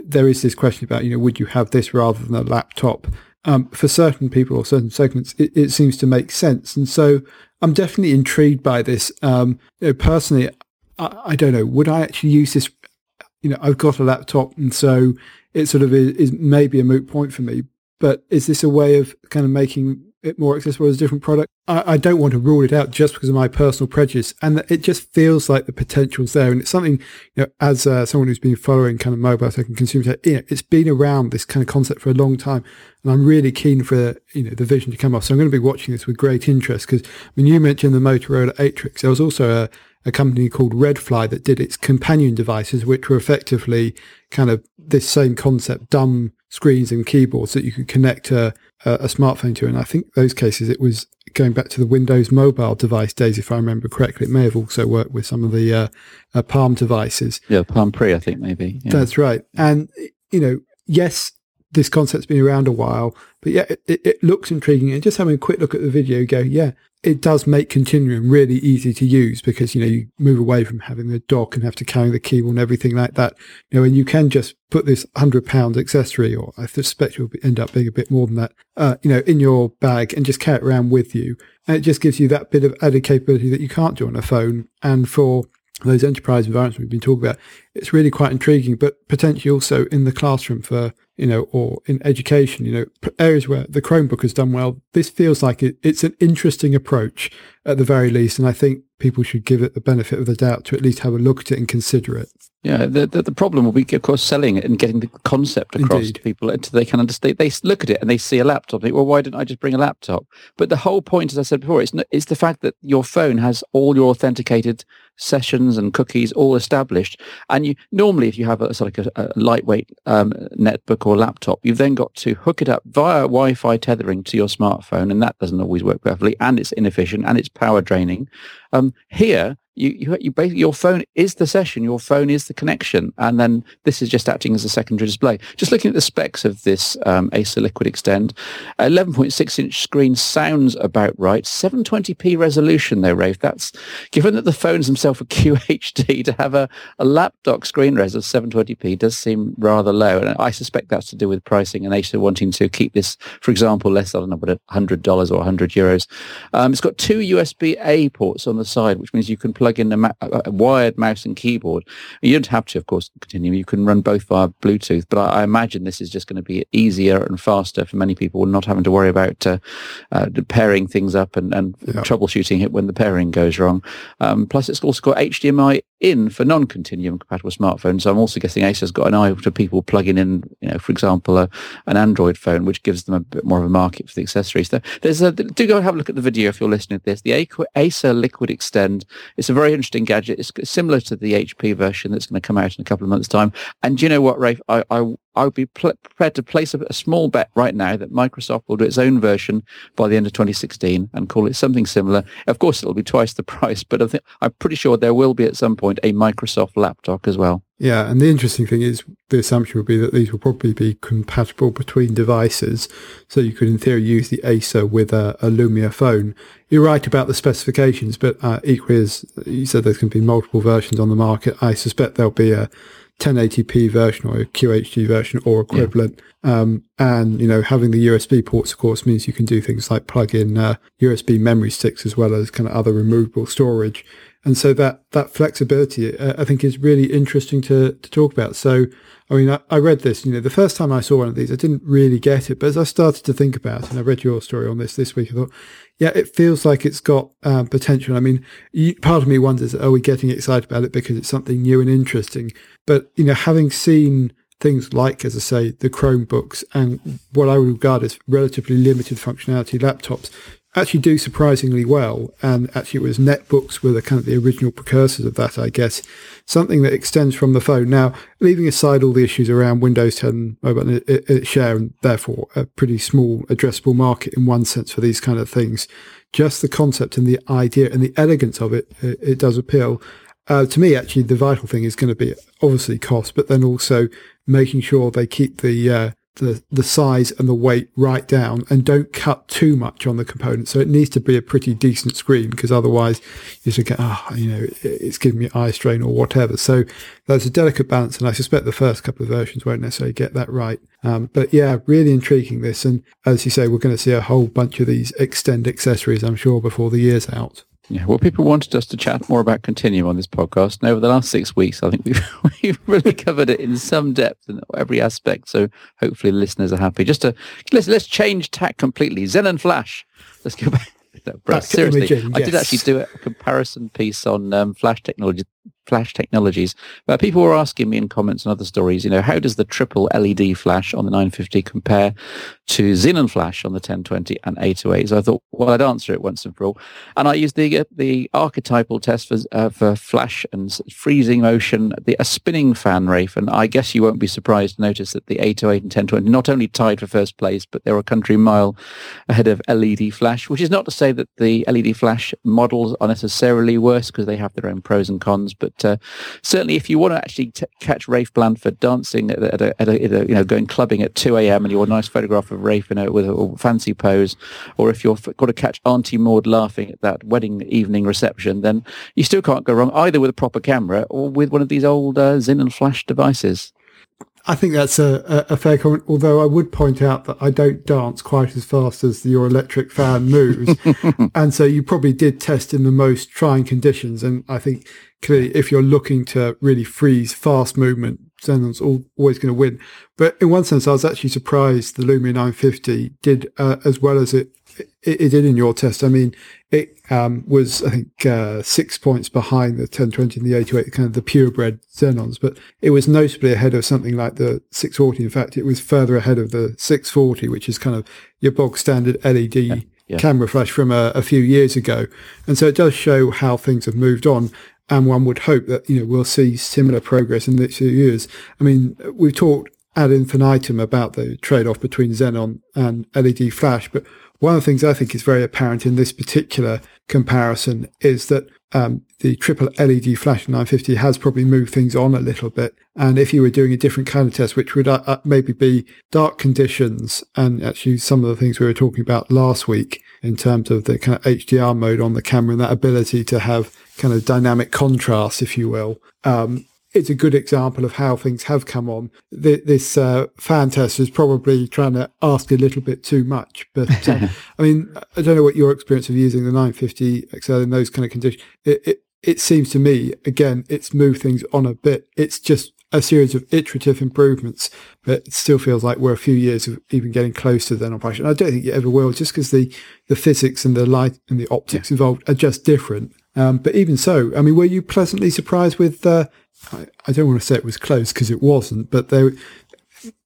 there is this question about, you know, would you have this rather than a laptop? Um, for certain people or certain segments, it, it, seems to make sense. And so I'm definitely intrigued by this. Um, you know, personally, I, I, don't know, would I actually use this you know, I've got a laptop, and so it sort of is, is maybe a moot point for me. But is this a way of kind of making more accessible as a different product? I, I, don't want to rule it out just because of my personal prejudice, and it just feels like the potential's there. And it's something, you know, as uh, someone who's been following kind of mobile tech and consumer tech, you know, it's been around this kind of concept for a long time, and I'm really keen for you know the vision to come off. So I'm going to be watching this with great interest because mean, you mentioned the Motorola Atrix. There was also a a company called Redfly that did its companion devices, which were effectively kind of this same concept, dumb screens and keyboards that you could connect a, a, smartphone to. And I think those cases, it was going back to the Windows mobile device days, if I remember correctly. It may have also worked with some of the uh, uh, Palm devices. Yeah, Palm Pre, I think maybe. Yeah. That's right. And, you know, yes, this concept's been around a while, but yeah, it, it, looks intriguing. And just having a quick look at the video, go, yeah, it does make Continuum really easy to use because, you know, you move away from having the dock and have to carry the cable and everything like that. You know, and you can just put this hundred pound accessory, or I suspect will end up being a bit more than that, uh, you know, in your bag and just carry it around with you. And it just gives you that bit of added capability that you can't do on a phone. And for those enterprise environments we've been talking about, it's really quite intriguing, but potentially also in the classroom for, you know, or in education, you know, areas where the Chromebook has done well. This feels like it, it's an interesting approach at the very least. And I think people should give it the benefit of the doubt to at least have a look at it and consider it. Yeah, the, the, the problem will be, of course, selling it and getting the concept across Indeed. to people until they can understand. They look at it and they see a laptop. They think, well, why didn't I just bring a laptop? But the whole point, as I said before, is, is the fact that your phone has all your authenticated sessions and cookies all established. And you normally, if you have a sort of like a, a lightweight um, netbook or laptop, you've then got to hook it up via Wi-Fi tethering to your smartphone, and that doesn't always work perfectly, and it's inefficient and it's power draining. Um, here, you, you, you basically, your phone is the session, your phone is the connection, and then this is just acting as a secondary display. Just looking at the specs of this um, Acer Liquid Extend, 11.6 inch screen sounds about right. 720p resolution though, Rafe. That's given that the phones themselves are QHD to have a, a laptop screen res of 720p does seem rather low, and I suspect that's to do with pricing and Acer wanting to keep this, for example, less I don't know, but hundred dollars or hundred euros. Um, it's got two USB A ports on the side, which means you can plug plug in a, ma- a, wired mouse and keyboard. You don't have to, of course, continue. You can run both via Bluetooth, but I, I imagine this is just going to be easier and faster for many people, not having to worry about uh, uh, pairing things up and, and yeah. troubleshooting it when the pairing goes wrong. Um, plus, it's also got HDMI in for non-continuum compatible smartphones. I'm also guessing Acer's got an eye to people plugging in, you know, for example, a, an Android phone, which gives them a bit more of a market for the accessories. So there's a, do go and have a look at the video if you're listening to this. The Acer Liquid Extend. It's a very interesting gadget. It's similar to the HP version that's going to come out in a couple of months' time. And do you know what, Rafe? I, I I would be pl- prepared to place a, a, small bet right now that Microsoft will do its own version by the end of 2016 and call it something similar. Of course, it'll be twice the price, but I think, I'm pretty sure there will be at some point a Microsoft laptop as well. Yeah, and the interesting thing is the assumption would be that these will probably be compatible between devices. So you could, in theory, use the Acer with a, a Lumia phone. You're right about the specifications, but uh, equally as you said, there's going to be multiple versions on the market. I suspect there'll be a 1080p version or a QHD version or equivalent. Yeah. Um, and, you know, having the USB ports, of course, means you can do things like plug in uh, USB memory sticks as well as kind of other removable storage. And so that, that flexibility, uh, I think is really interesting to, to talk about. So, I mean, I, I, read this, you know, the first time I saw one of these, I didn't really get it, but as I started to think about it, and I read your story on this this week, I thought, yeah, it feels like it's got um, potential. I mean, you, part of me wonders, are we getting excited about it because it's something new and interesting? But, you know, having seen things like, as I say, the Chromebooks and what I would regard as relatively limited functionality laptops actually do surprisingly well. And actually, it was netbooks were the kind of the original precursors of that, I guess. Something that extends from the phone. Now, leaving aside all the issues around Windows 10 mobile share and therefore a pretty small addressable market in one sense for these kind of things, just the concept and the idea and the elegance of it, it, it does appeal. Uh, to me, actually, the vital thing is going to be obviously cost, but then also making sure they keep the uh, the, the size and the weight right down and don't cut too much on the component. So it needs to be a pretty decent screen because otherwise you just get, ah, you know, it's giving me eye strain or whatever. So there's a delicate balance. And I suspect the first couple of versions won't necessarily get that right. Um, but yeah, really intriguing this. And as you say, we're going to see a whole bunch of these extend accessories, I'm sure, before the year's out. Yeah, well, people wanted us to chat more about Continuum on this podcast. And over the last six weeks, I think we've, we've really covered it in some depth in every aspect. So hopefully listeners are happy. Just to, let's, let's change tack completely. Xenon Flash. Let's go back. No, seriously, imaging, yes. I did actually do a comparison piece on um, flash technology flash technologies. But people were asking me in comments and other stories, you know, how does the triple LED flash on the 950 compare to Xenon flash on the 1020 and 808? So I thought, well, I'd answer it once and for all. And I used the uh, the archetypal test for, uh, for flash and freezing motion, the a spinning fan, Rafe. And I guess you won't be surprised to notice that the 808 and 1020 not only tied for first place, but they're a country mile ahead of LED flash, which is not to say that the LED flash models are necessarily worse because they have their own pros and cons, but uh, certainly, if you want to actually t- catch Rafe Blandford dancing at, a, at, a, at, a, you know going clubbing at two a.m. and you want a nice photograph of Rafe in a, with a fancy pose, or if you've got to catch Auntie Maud laughing at that wedding evening reception, then you still can't go wrong either with a proper camera or with one of these old uh, and flash devices. I think that's a, a, fair comment, although I would point out that I don't dance quite as fast as your electric fan moves. and so you probably did test in the most trying conditions. And I think clearly if you're looking to really freeze fast movement, Xenon's all, always going to win. But in one sense, I was actually surprised the Lumia 950 did uh, as well as it, it, it did in your test. I mean, it um, was, I think, uh, six points behind the 1020 and the 808, kind of the purebred Xenons, but it was notably ahead of something like the 640. In fact, it was further ahead of the 640, which is kind of your bog standard LED yeah, yeah. camera flash from a, a few years ago. And so it does show how things have moved on. And one would hope that, you know, we'll see similar progress in the next few years. I mean, we've talked ad infinitum about the trade-off between Xenon and LED flash, but one of the things I think is very apparent in this particular comparison is that um, the triple LED flash 950 has probably moved things on a little bit. And if you were doing a different kind of test, which would uh, uh maybe be dark conditions and actually some of the things we were talking about last week in terms of the kind of HDR mode on the camera and that ability to have kind of dynamic contrast, if you will, um, it's a good example of how things have come on. This uh, fan test is probably trying to ask a little bit too much, but uh, I mean, I don't know what your experience of using the 950 XL in those kind of conditions. It, it, it seems to me, again, it's moved things on a bit. It's just a series of iterative improvements, but it still feels like we're a few years of even getting close to the operation. I don't think it ever will, just because the, the physics and the light and the optics yeah. involved are just different. Um, but even so, I mean, were you pleasantly surprised with uh, I, I don't want to say it was close because it wasn't, but they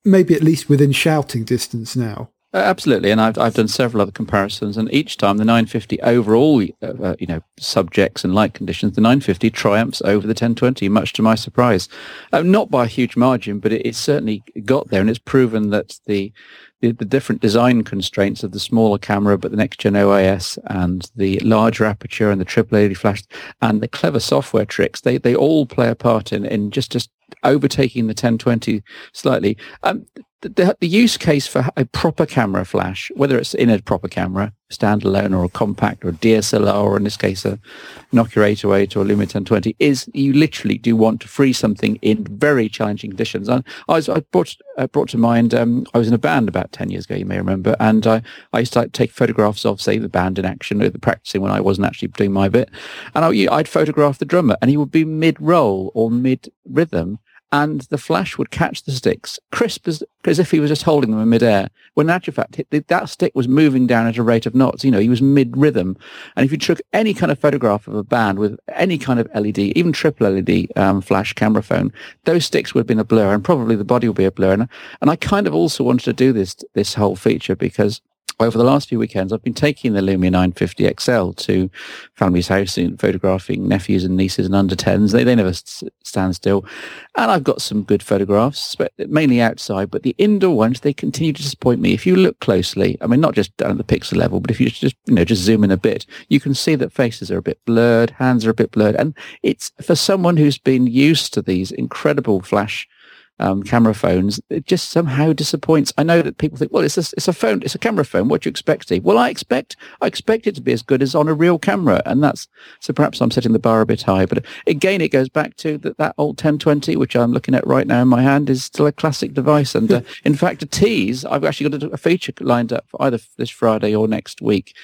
maybe at least within shouting distance now. Uh, absolutely, and I've I've done several other comparisons, and each time the 950 overall, uh, uh, you know, subjects and light conditions, the 950 triumphs over the 1020, much to my surprise. Uh, not by a huge margin, but it, it's certainly got there, and it's proven that the, the the different design constraints of the smaller camera, but the next gen OIS and the larger aperture and the triple LED flash and the clever software tricks, they they all play a part in in just just overtaking the 1020 slightly. Um, the, the, use case for a proper camera flash, whether it's in a proper camera, standalone or a compact or a DSLR or in this case a Nokia 808 or a Lumia 1020, is you literally do want to freeze something in very challenging conditions. And I was I brought uh, brought to mind um, I was in a band about 10 years ago, you may remember, and I, I used to like, take photographs of say the band in action or the practicing when I wasn't actually doing my bit, and I, I'd photograph the drummer and he would be mid roll or mid rhythm and the flash would catch the sticks crisp as, as if he was just holding them in midair. When in actual fact, that stick was moving down at a rate of knots. You know, he was mid-rhythm. And if you took any kind of photograph of a band with any kind of LED, even triple LED um, flash camera phone, those sticks would have been a blur and probably the body would be a blur. And, and I kind of also wanted to do this, this whole feature because over the last few weekends, I've been taking the Lumia 950 XL to family's house and photographing nephews and nieces and under 10s. They, they never stand still. And I've got some good photographs, but mainly outside. But the indoor ones, they continue to disappoint me. If you look closely, I mean, not just down at the pixel level, but if you just, you know, just zoom in a bit, you can see that faces are a bit blurred, hands are a bit blurred. And it's for someone who's been used to these incredible flash um, camera phones, it just somehow disappoints. I know that people think, well, it's a, it's a phone, it's a camera phone. What do you expect, Steve? Well, I expect I expect it to be as good as on a real camera, and that's so. Perhaps I'm setting the bar a bit high, but again, it goes back to that that old 1020, which I'm looking at right now in my hand, is still a classic device. And uh, in fact, a tease, I've actually got a, a feature lined up for either this Friday or next week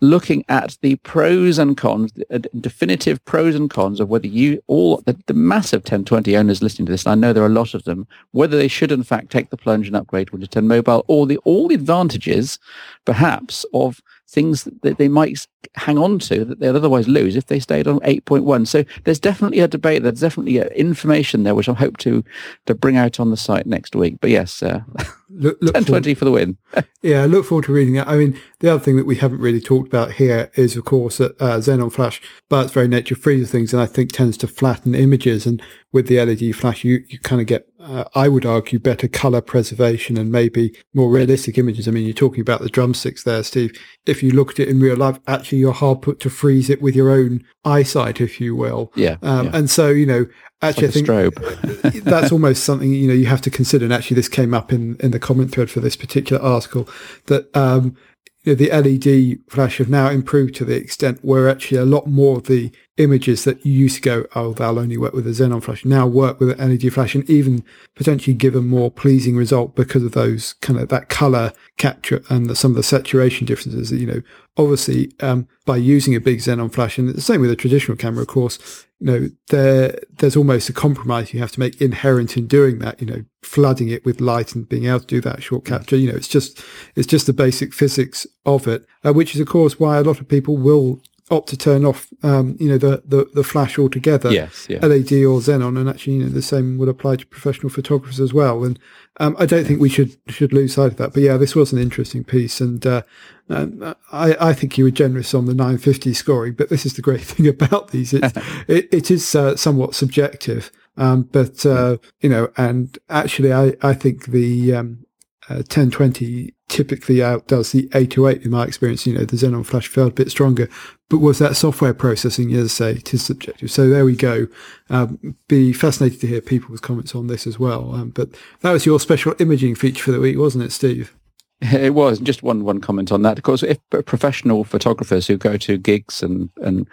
looking at the pros and cons, uh, definitive pros and cons of whether you all the, the, massive 1020 owners listening to this, I know there are a lot of them, whether they should in fact take the plunge and upgrade to Windows 10 Mobile, or the all the advantages, perhaps, of things that they might hang on to that they'd otherwise lose if they stayed on 8.1. So there's definitely a debate. There's definitely information there, which I hope to to bring out on the site next week. But yes, uh, look, look 1020 for the win. yeah, I look forward to reading that. I mean, the other thing that we haven't really talked about here is, of course, that uh, Xenon Flash, by its very nature, freezes things and I think tends to flatten images. And with the LED flash, you, you kind of get uh, I would argue, better color preservation and maybe more realistic images. I mean, you're talking about the drumsticks there, Steve. If you looked at it in real life, actually, you're hard put to freeze it with your own eyesight, if you will. Yeah. Um, yeah. And so, you know, actually, like I think that's almost something you know you have to consider. And actually, this came up in in the comment thread for this particular article that um, you know, the LED flash have now improved to the extent where actually a lot more of the images that you used to go, oh, they'll only work with a Xenon flash, now work with an LED flash and even potentially give a more pleasing result because of those kind of that color capture and the, some of the saturation differences. You know, obviously, um, by using a big Xenon flash, and the same with a traditional camera, of course, you know, there, there's almost a compromise you have to make inherent in doing that, you know, flooding it with light and being able to do that short capture. You know, it's just, it's just the basic physics of it, uh, which is, of course, why a lot of people will opt to turn off, um, you know, the, the, the flash altogether, yes, yeah. LED or Xenon, and actually, you know, the same would apply to professional photographers as well. And um, I don't think we should should lose sight of that. But yeah, this was an interesting piece, and uh, uh, I, I think you were generous on the 950 scoring. But this is the great thing about these; it's, it, it is uh, somewhat subjective. Um, but uh, you know, and actually, I I think the um, 1020 uh, typically outdoes the 808 in my experience. You know, the Xenon Flash felt a bit stronger, but was that software processing, as I say, it is subjective. So there we go. Um, be fascinated to hear people's comments on this as well. Um, but that was your special imaging feature for the week, wasn't it, Steve? It was just one one comment on that. Of course, if professional photographers who go to gigs and, and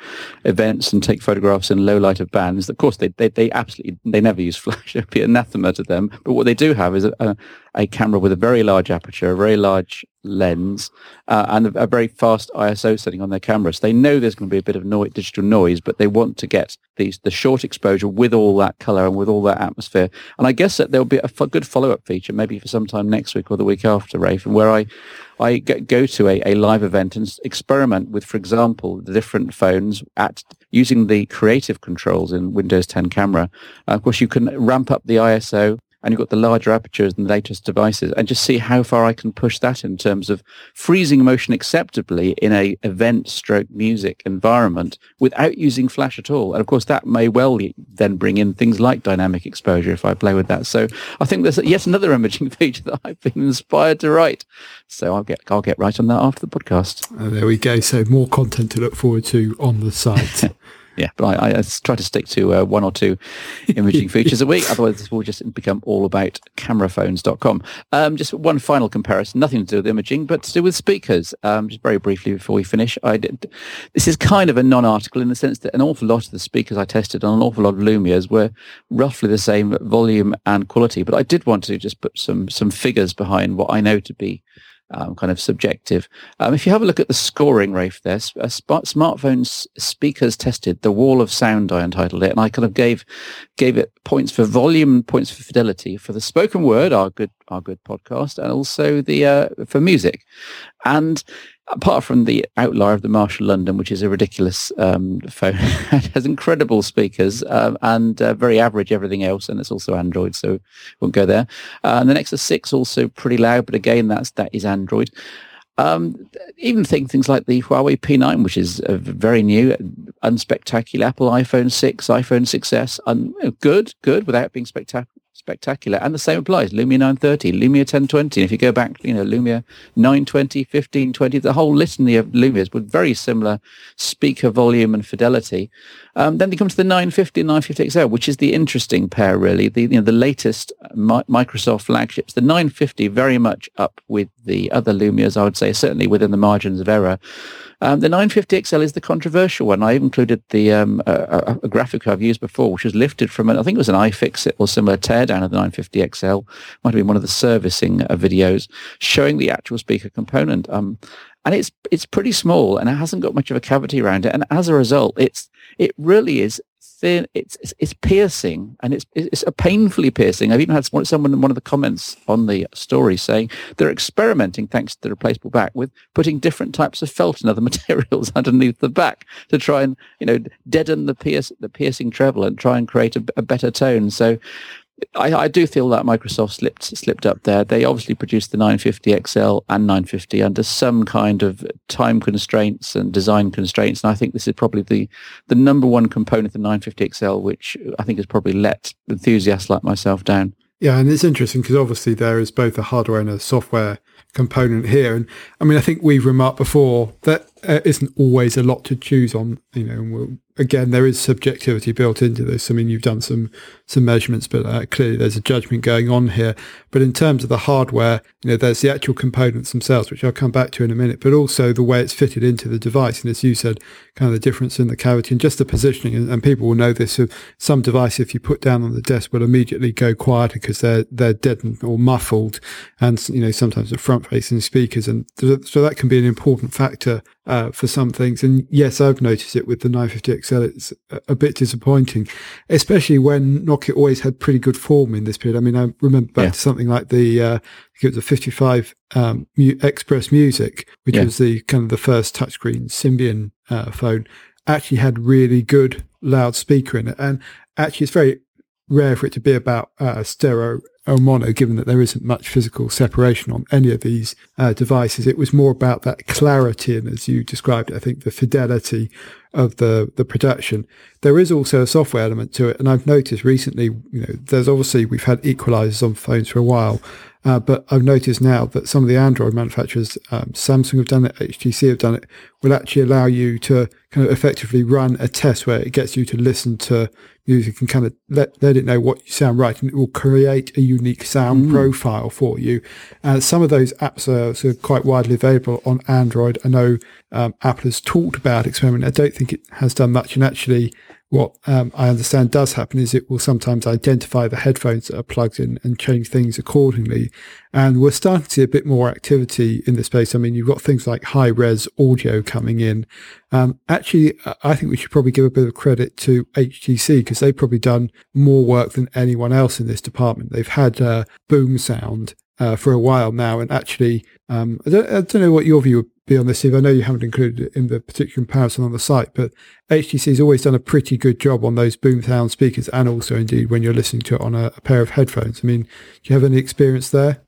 events and take photographs in low light of bands, of course they, they, they absolutely they never use flash. It'd be anathema to them. But what they do have is a, a camera with a very large aperture, a very large lens, uh, and a, very fast ISO setting on their cameras. They know there's going to be a bit of noise, digital noise, but they want to get these, the short exposure with all that color and with all that atmosphere. And I guess that there'll be a f- good follow-up feature, maybe for sometime next week or the week after, Rafe, where I I go to a, a live event and experiment with, for example, the different phones at using the creative controls in Windows 10 camera. Uh, of course, you can ramp up the ISO and you've got the larger apertures and the latest devices and just see how far I can push that in terms of freezing motion acceptably in a event stroke music environment without using flash at all. And of course that may well then bring in things like dynamic exposure if I play with that. So I think there's yet another imaging feature that I've been inspired to write. So I'll get I'll get right on that after the podcast. Oh, there we go. So more content to look forward to on the site. yeah, but I, I, try to stick to uh, one or two imaging features a week. Otherwise, this will just become all about cameraphones.com. Um, just one final comparison, nothing to do with imaging, but to do with speakers. Um, just very briefly before we finish, I did, this is kind of a non-article in the sense that an awful lot of the speakers I tested on an awful lot of Lumias were roughly the same volume and quality. But I did want to just put some some figures behind what I know to be um, kind of subjective. Um, if you have a look at the scoring, Rafe, there, a sp- smartphone speakers tested, the wall of sound, I entitled it, and I kind of gave gave it points for volume points for fidelity for the spoken word, our good our good podcast, and also the uh, for music. And apart from the outlier of the Marshall London, which is a ridiculous um, phone, it has incredible speakers um, and uh, very average everything else, and it's also Android, so won't go there. Uh, and the Nexus Six also pretty loud, but again, that's that is Android. Um, even think things like the Huawei P9, which is a very new, unspectacular Apple iPhone 6, iPhone 6s, un- good, good without being spectacular spectacular. And the same applies. Lumia 930, Lumia 1020. And if you go back, you know, Lumia 920, 1520, the whole litany of Lumias with very similar speaker volume and fidelity. Um, then they come to the 950 and 950 XL, which is the interesting pair, really. The, you know, the latest Mi- Microsoft flagships. The 950 very much up with the other Lumias, I would say, certainly within the margins of error. Um, the 950 XL is the controversial one. I included the um, a, a, graphic I've used before, which was lifted from, an, I think it was an iFixit or similar teardown of the 950 XL. Might have been one of the servicing uh, videos showing the actual speaker component. Um, and it's it's pretty small and it hasn't got much of a cavity around it. And as a result, it's it really is It's, it's, it's piercing and it's it's a painfully piercing. I've even had someone in one of the comments on the story saying they're experimenting, thanks to the replaceable back, with putting different types of felt and other materials underneath the back to try and you know deaden the pierce the piercing treble and try and create a, a better tone. So I, I, do feel that Microsoft slipped slipped up there. They obviously produced the 950 XL and 950 under some kind of time constraints and design constraints, and I think this is probably the the number one component of the 950 XL, which I think has probably let enthusiasts like myself down. Yeah, and it's interesting because obviously there is both a hardware and a software component here, and I mean I think we've remarked before that uh, not always a lot to choose on. You know, we'll, again, there is subjectivity built into this. I mean, you've done some some measurements, but uh, clearly there's a judgment going on here. But in terms of the hardware, you know, there's the actual components themselves, which I'll come back to in a minute, but also the way it's fitted into the device. And as you said, kind of the difference in the cavity and just the positioning. And, and people will know this. some device, if you put down on the desk, will immediately go quieter because they're they're deadened or muffled, and you know sometimes the front facing speakers, and so that can be an important factor uh, for some things. And yes, I've noticed it with the 950 XL. It's a, bit disappointing, especially when Nokia always had pretty good form in this period. I mean, I remember back yeah. to something like the, uh, it was a 55 um, Mu- XpressMusic, which yeah. was the kind of the first touchscreen Symbian uh, phone, actually had really good loudspeaker in it. And actually, it's very rare for it to be about uh, stereo mono, given that there isn't much physical separation on any of these uh, devices. It was more about that clarity and, as you described I think the fidelity of the, the production. There is also a software element to it. And I've noticed recently, you know, there's obviously, we've had equalizers on phones for a while. Uh, but I've noticed now that some of the Android manufacturers, um, Samsung have done it, HTC have done it, will actually allow you to kind of effectively run a test where it gets you to listen to music and kind of let, let it know what you sound right and it will create a unique sound mm. profile for you. Uh, some of those apps are, sort of quite widely available on Android. I know um, Apple has talked about experimenting. I don't think it has done much and actually what um, I understand does happen is it will sometimes identify the headphones that are plugged in and change things accordingly. And we're starting to see a bit more activity in this space. I mean, you've got things like high res audio coming in. Um, actually, I think we should probably give a bit of credit to HTC because they've probably done more work than anyone else in this department. They've had uh, BoomSound uh, for a while now, and actually, um, I, don't, I, don't, know what your view be on this, Steve. I know you haven't included it in the particular comparison on the site, but HTC has always done a pretty good job on those BoomSound speakers and also indeed when you're listening to it on a, a pair of headphones. I mean, do you have any experience there?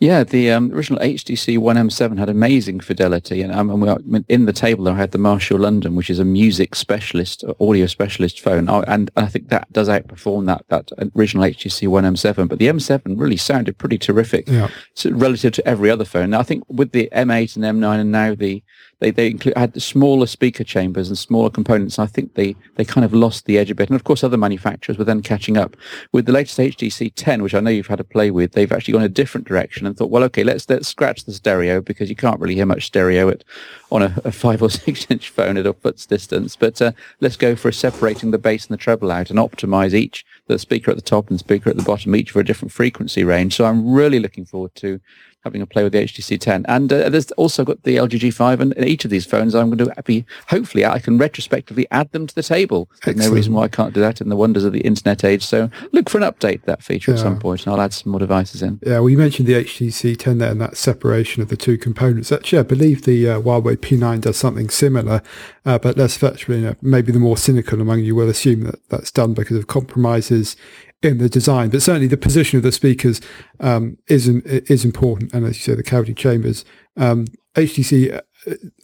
Yeah, the um, original HTC One M7 had amazing fidelity, and, um, and we in the table I had the Marshall London, which is a music specialist, uh, audio specialist phone, oh, and I think that does outperform that that original HTC One M7. But the M7 really sounded pretty terrific, yeah. relative to every other phone. Now I think with the M8 and M9, and now the they they include, had smaller speaker chambers and smaller components. And I think they they kind of lost the edge a bit. And of course, other manufacturers were then catching up with the latest HTC 10, which I know you've had a play with. They've actually gone a different direction and thought, well, okay, let's let's scratch the stereo because you can't really hear much stereo at on a, a five or six inch phone at a foot's distance. But uh, let's go for separating the bass and the treble out and optimize each the speaker at the top and speaker at the bottom, each for a different frequency range. So I'm really looking forward to having a play with the HTC 10. And uh, there's also got the LG G5 and in each of these phones I'm going to be, hopefully I can retrospectively add them to the table. There's no reason why I can't do that in the wonders of the internet age. So look for an update that feature yeah. at some point and I'll add some more devices in. Yeah, well you mentioned the HTC 10 there and that separation of the two components. Actually, I believe the uh, Huawei P9 does something similar, uh, but less virtually, you know, maybe the more cynical among you will assume that that's done because of compromises in the design, but certainly the position of the speakers um, is is important. And as you say, the cavity chambers, um, HTC, uh,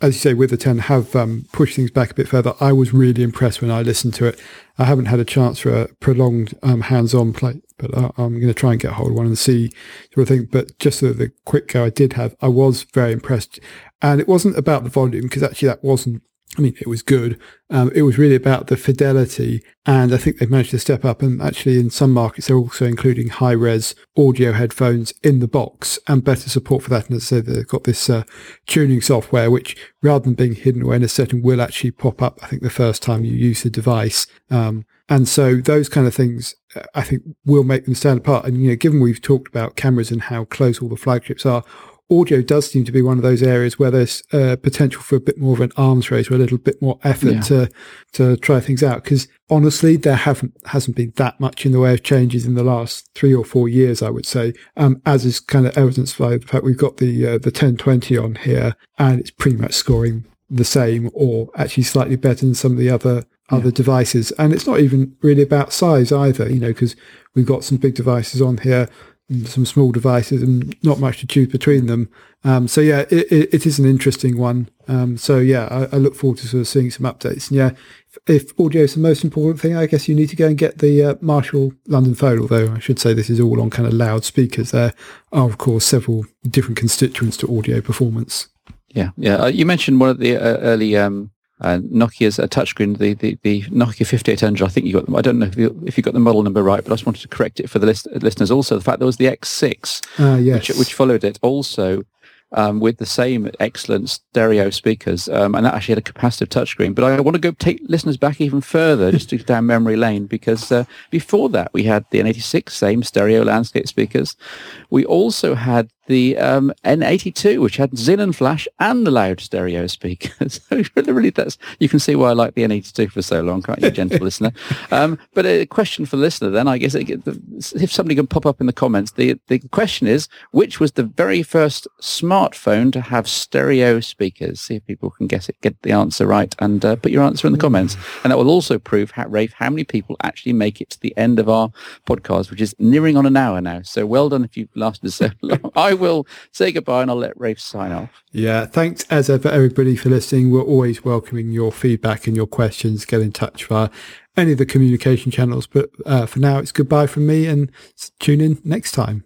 as you say, with the 10 have um, pushed things back a bit further. I was really impressed when I listened to it. I haven't had a chance for a prolonged um, hands-on play, but I, am going to try and get hold of one and see sort of thing. But just the, the quick go I did have, I was very impressed. And it wasn't about the volume because actually that wasn't I mean, it was good. Um, it was really about the fidelity, and I think they've managed to step up. And actually, in some markets, they're also including high-res audio headphones in the box and better support for that. And said, they've got this uh, tuning software, which rather than being hidden away in a setting, will actually pop up. I think the first time you use the device, um, and so those kind of things, I think, will make them stand apart. And you know, given we've talked about cameras and how close all the flagships are audio does seem to be one of those areas where there's uh, potential for a bit more of an arms race or a little bit more effort yeah. to to try things out. Because honestly, there haven't hasn't been that much in the way of changes in the last three or four years. I would say, um, as is kind of evidenced by the fact we've got the uh, the 1020 on here, and it's pretty much scoring the same or actually slightly better than some of the other other yeah. devices. And it's not even really about size either, you know, because we've got some big devices on here some small devices and not much to choose between them. Um, so yeah, it, it, it is an interesting one. Um, so yeah, I, I, look forward to sort of seeing some updates. And yeah, if, if, audio is the most important thing, I guess you need to go and get the uh, Marshall London Phone. Although I should say this is all on kind of loudspeakers. There are of course several different constituents to audio performance. Yeah, yeah. Uh, you mentioned one of the uh, early um, uh, Nokia's a touchscreen, the, the, the Nokia 5800. I think you got them. I don't know if you, if you got the model number right, but I just wanted to correct it for the list, listeners. Also, the fact there was the X6, uh, yes. which, which followed it, also um, with the same excellent stereo speakers, um, and that actually had a capacitive touchscreen. But I want to go take listeners back even further, just to down memory lane, because uh, before that we had the N86, same stereo landscape speakers. We also had the um, N82, which had Xenon flash and the loud stereo speakers. so really, that's you can see why I like the N82 for so long, can't you, gentle listener? Um, but a question for the listener, then I guess it, if somebody can pop up in the comments, the the question is, which was the very first smartphone to have stereo speakers? See if people can guess it, get the answer right, and uh, put your answer in the comments, and that will also prove, how, Rafe, how many people actually make it to the end of our podcast, which is nearing on an hour now. So well done if you've lasted so long. I will say goodbye and I'll let Rafe sign off. Yeah, thanks as ever, everybody, for listening. We're always welcoming your feedback and your questions. Get in touch via any of the communication channels. But uh, for now, it's goodbye from me and tune in next time.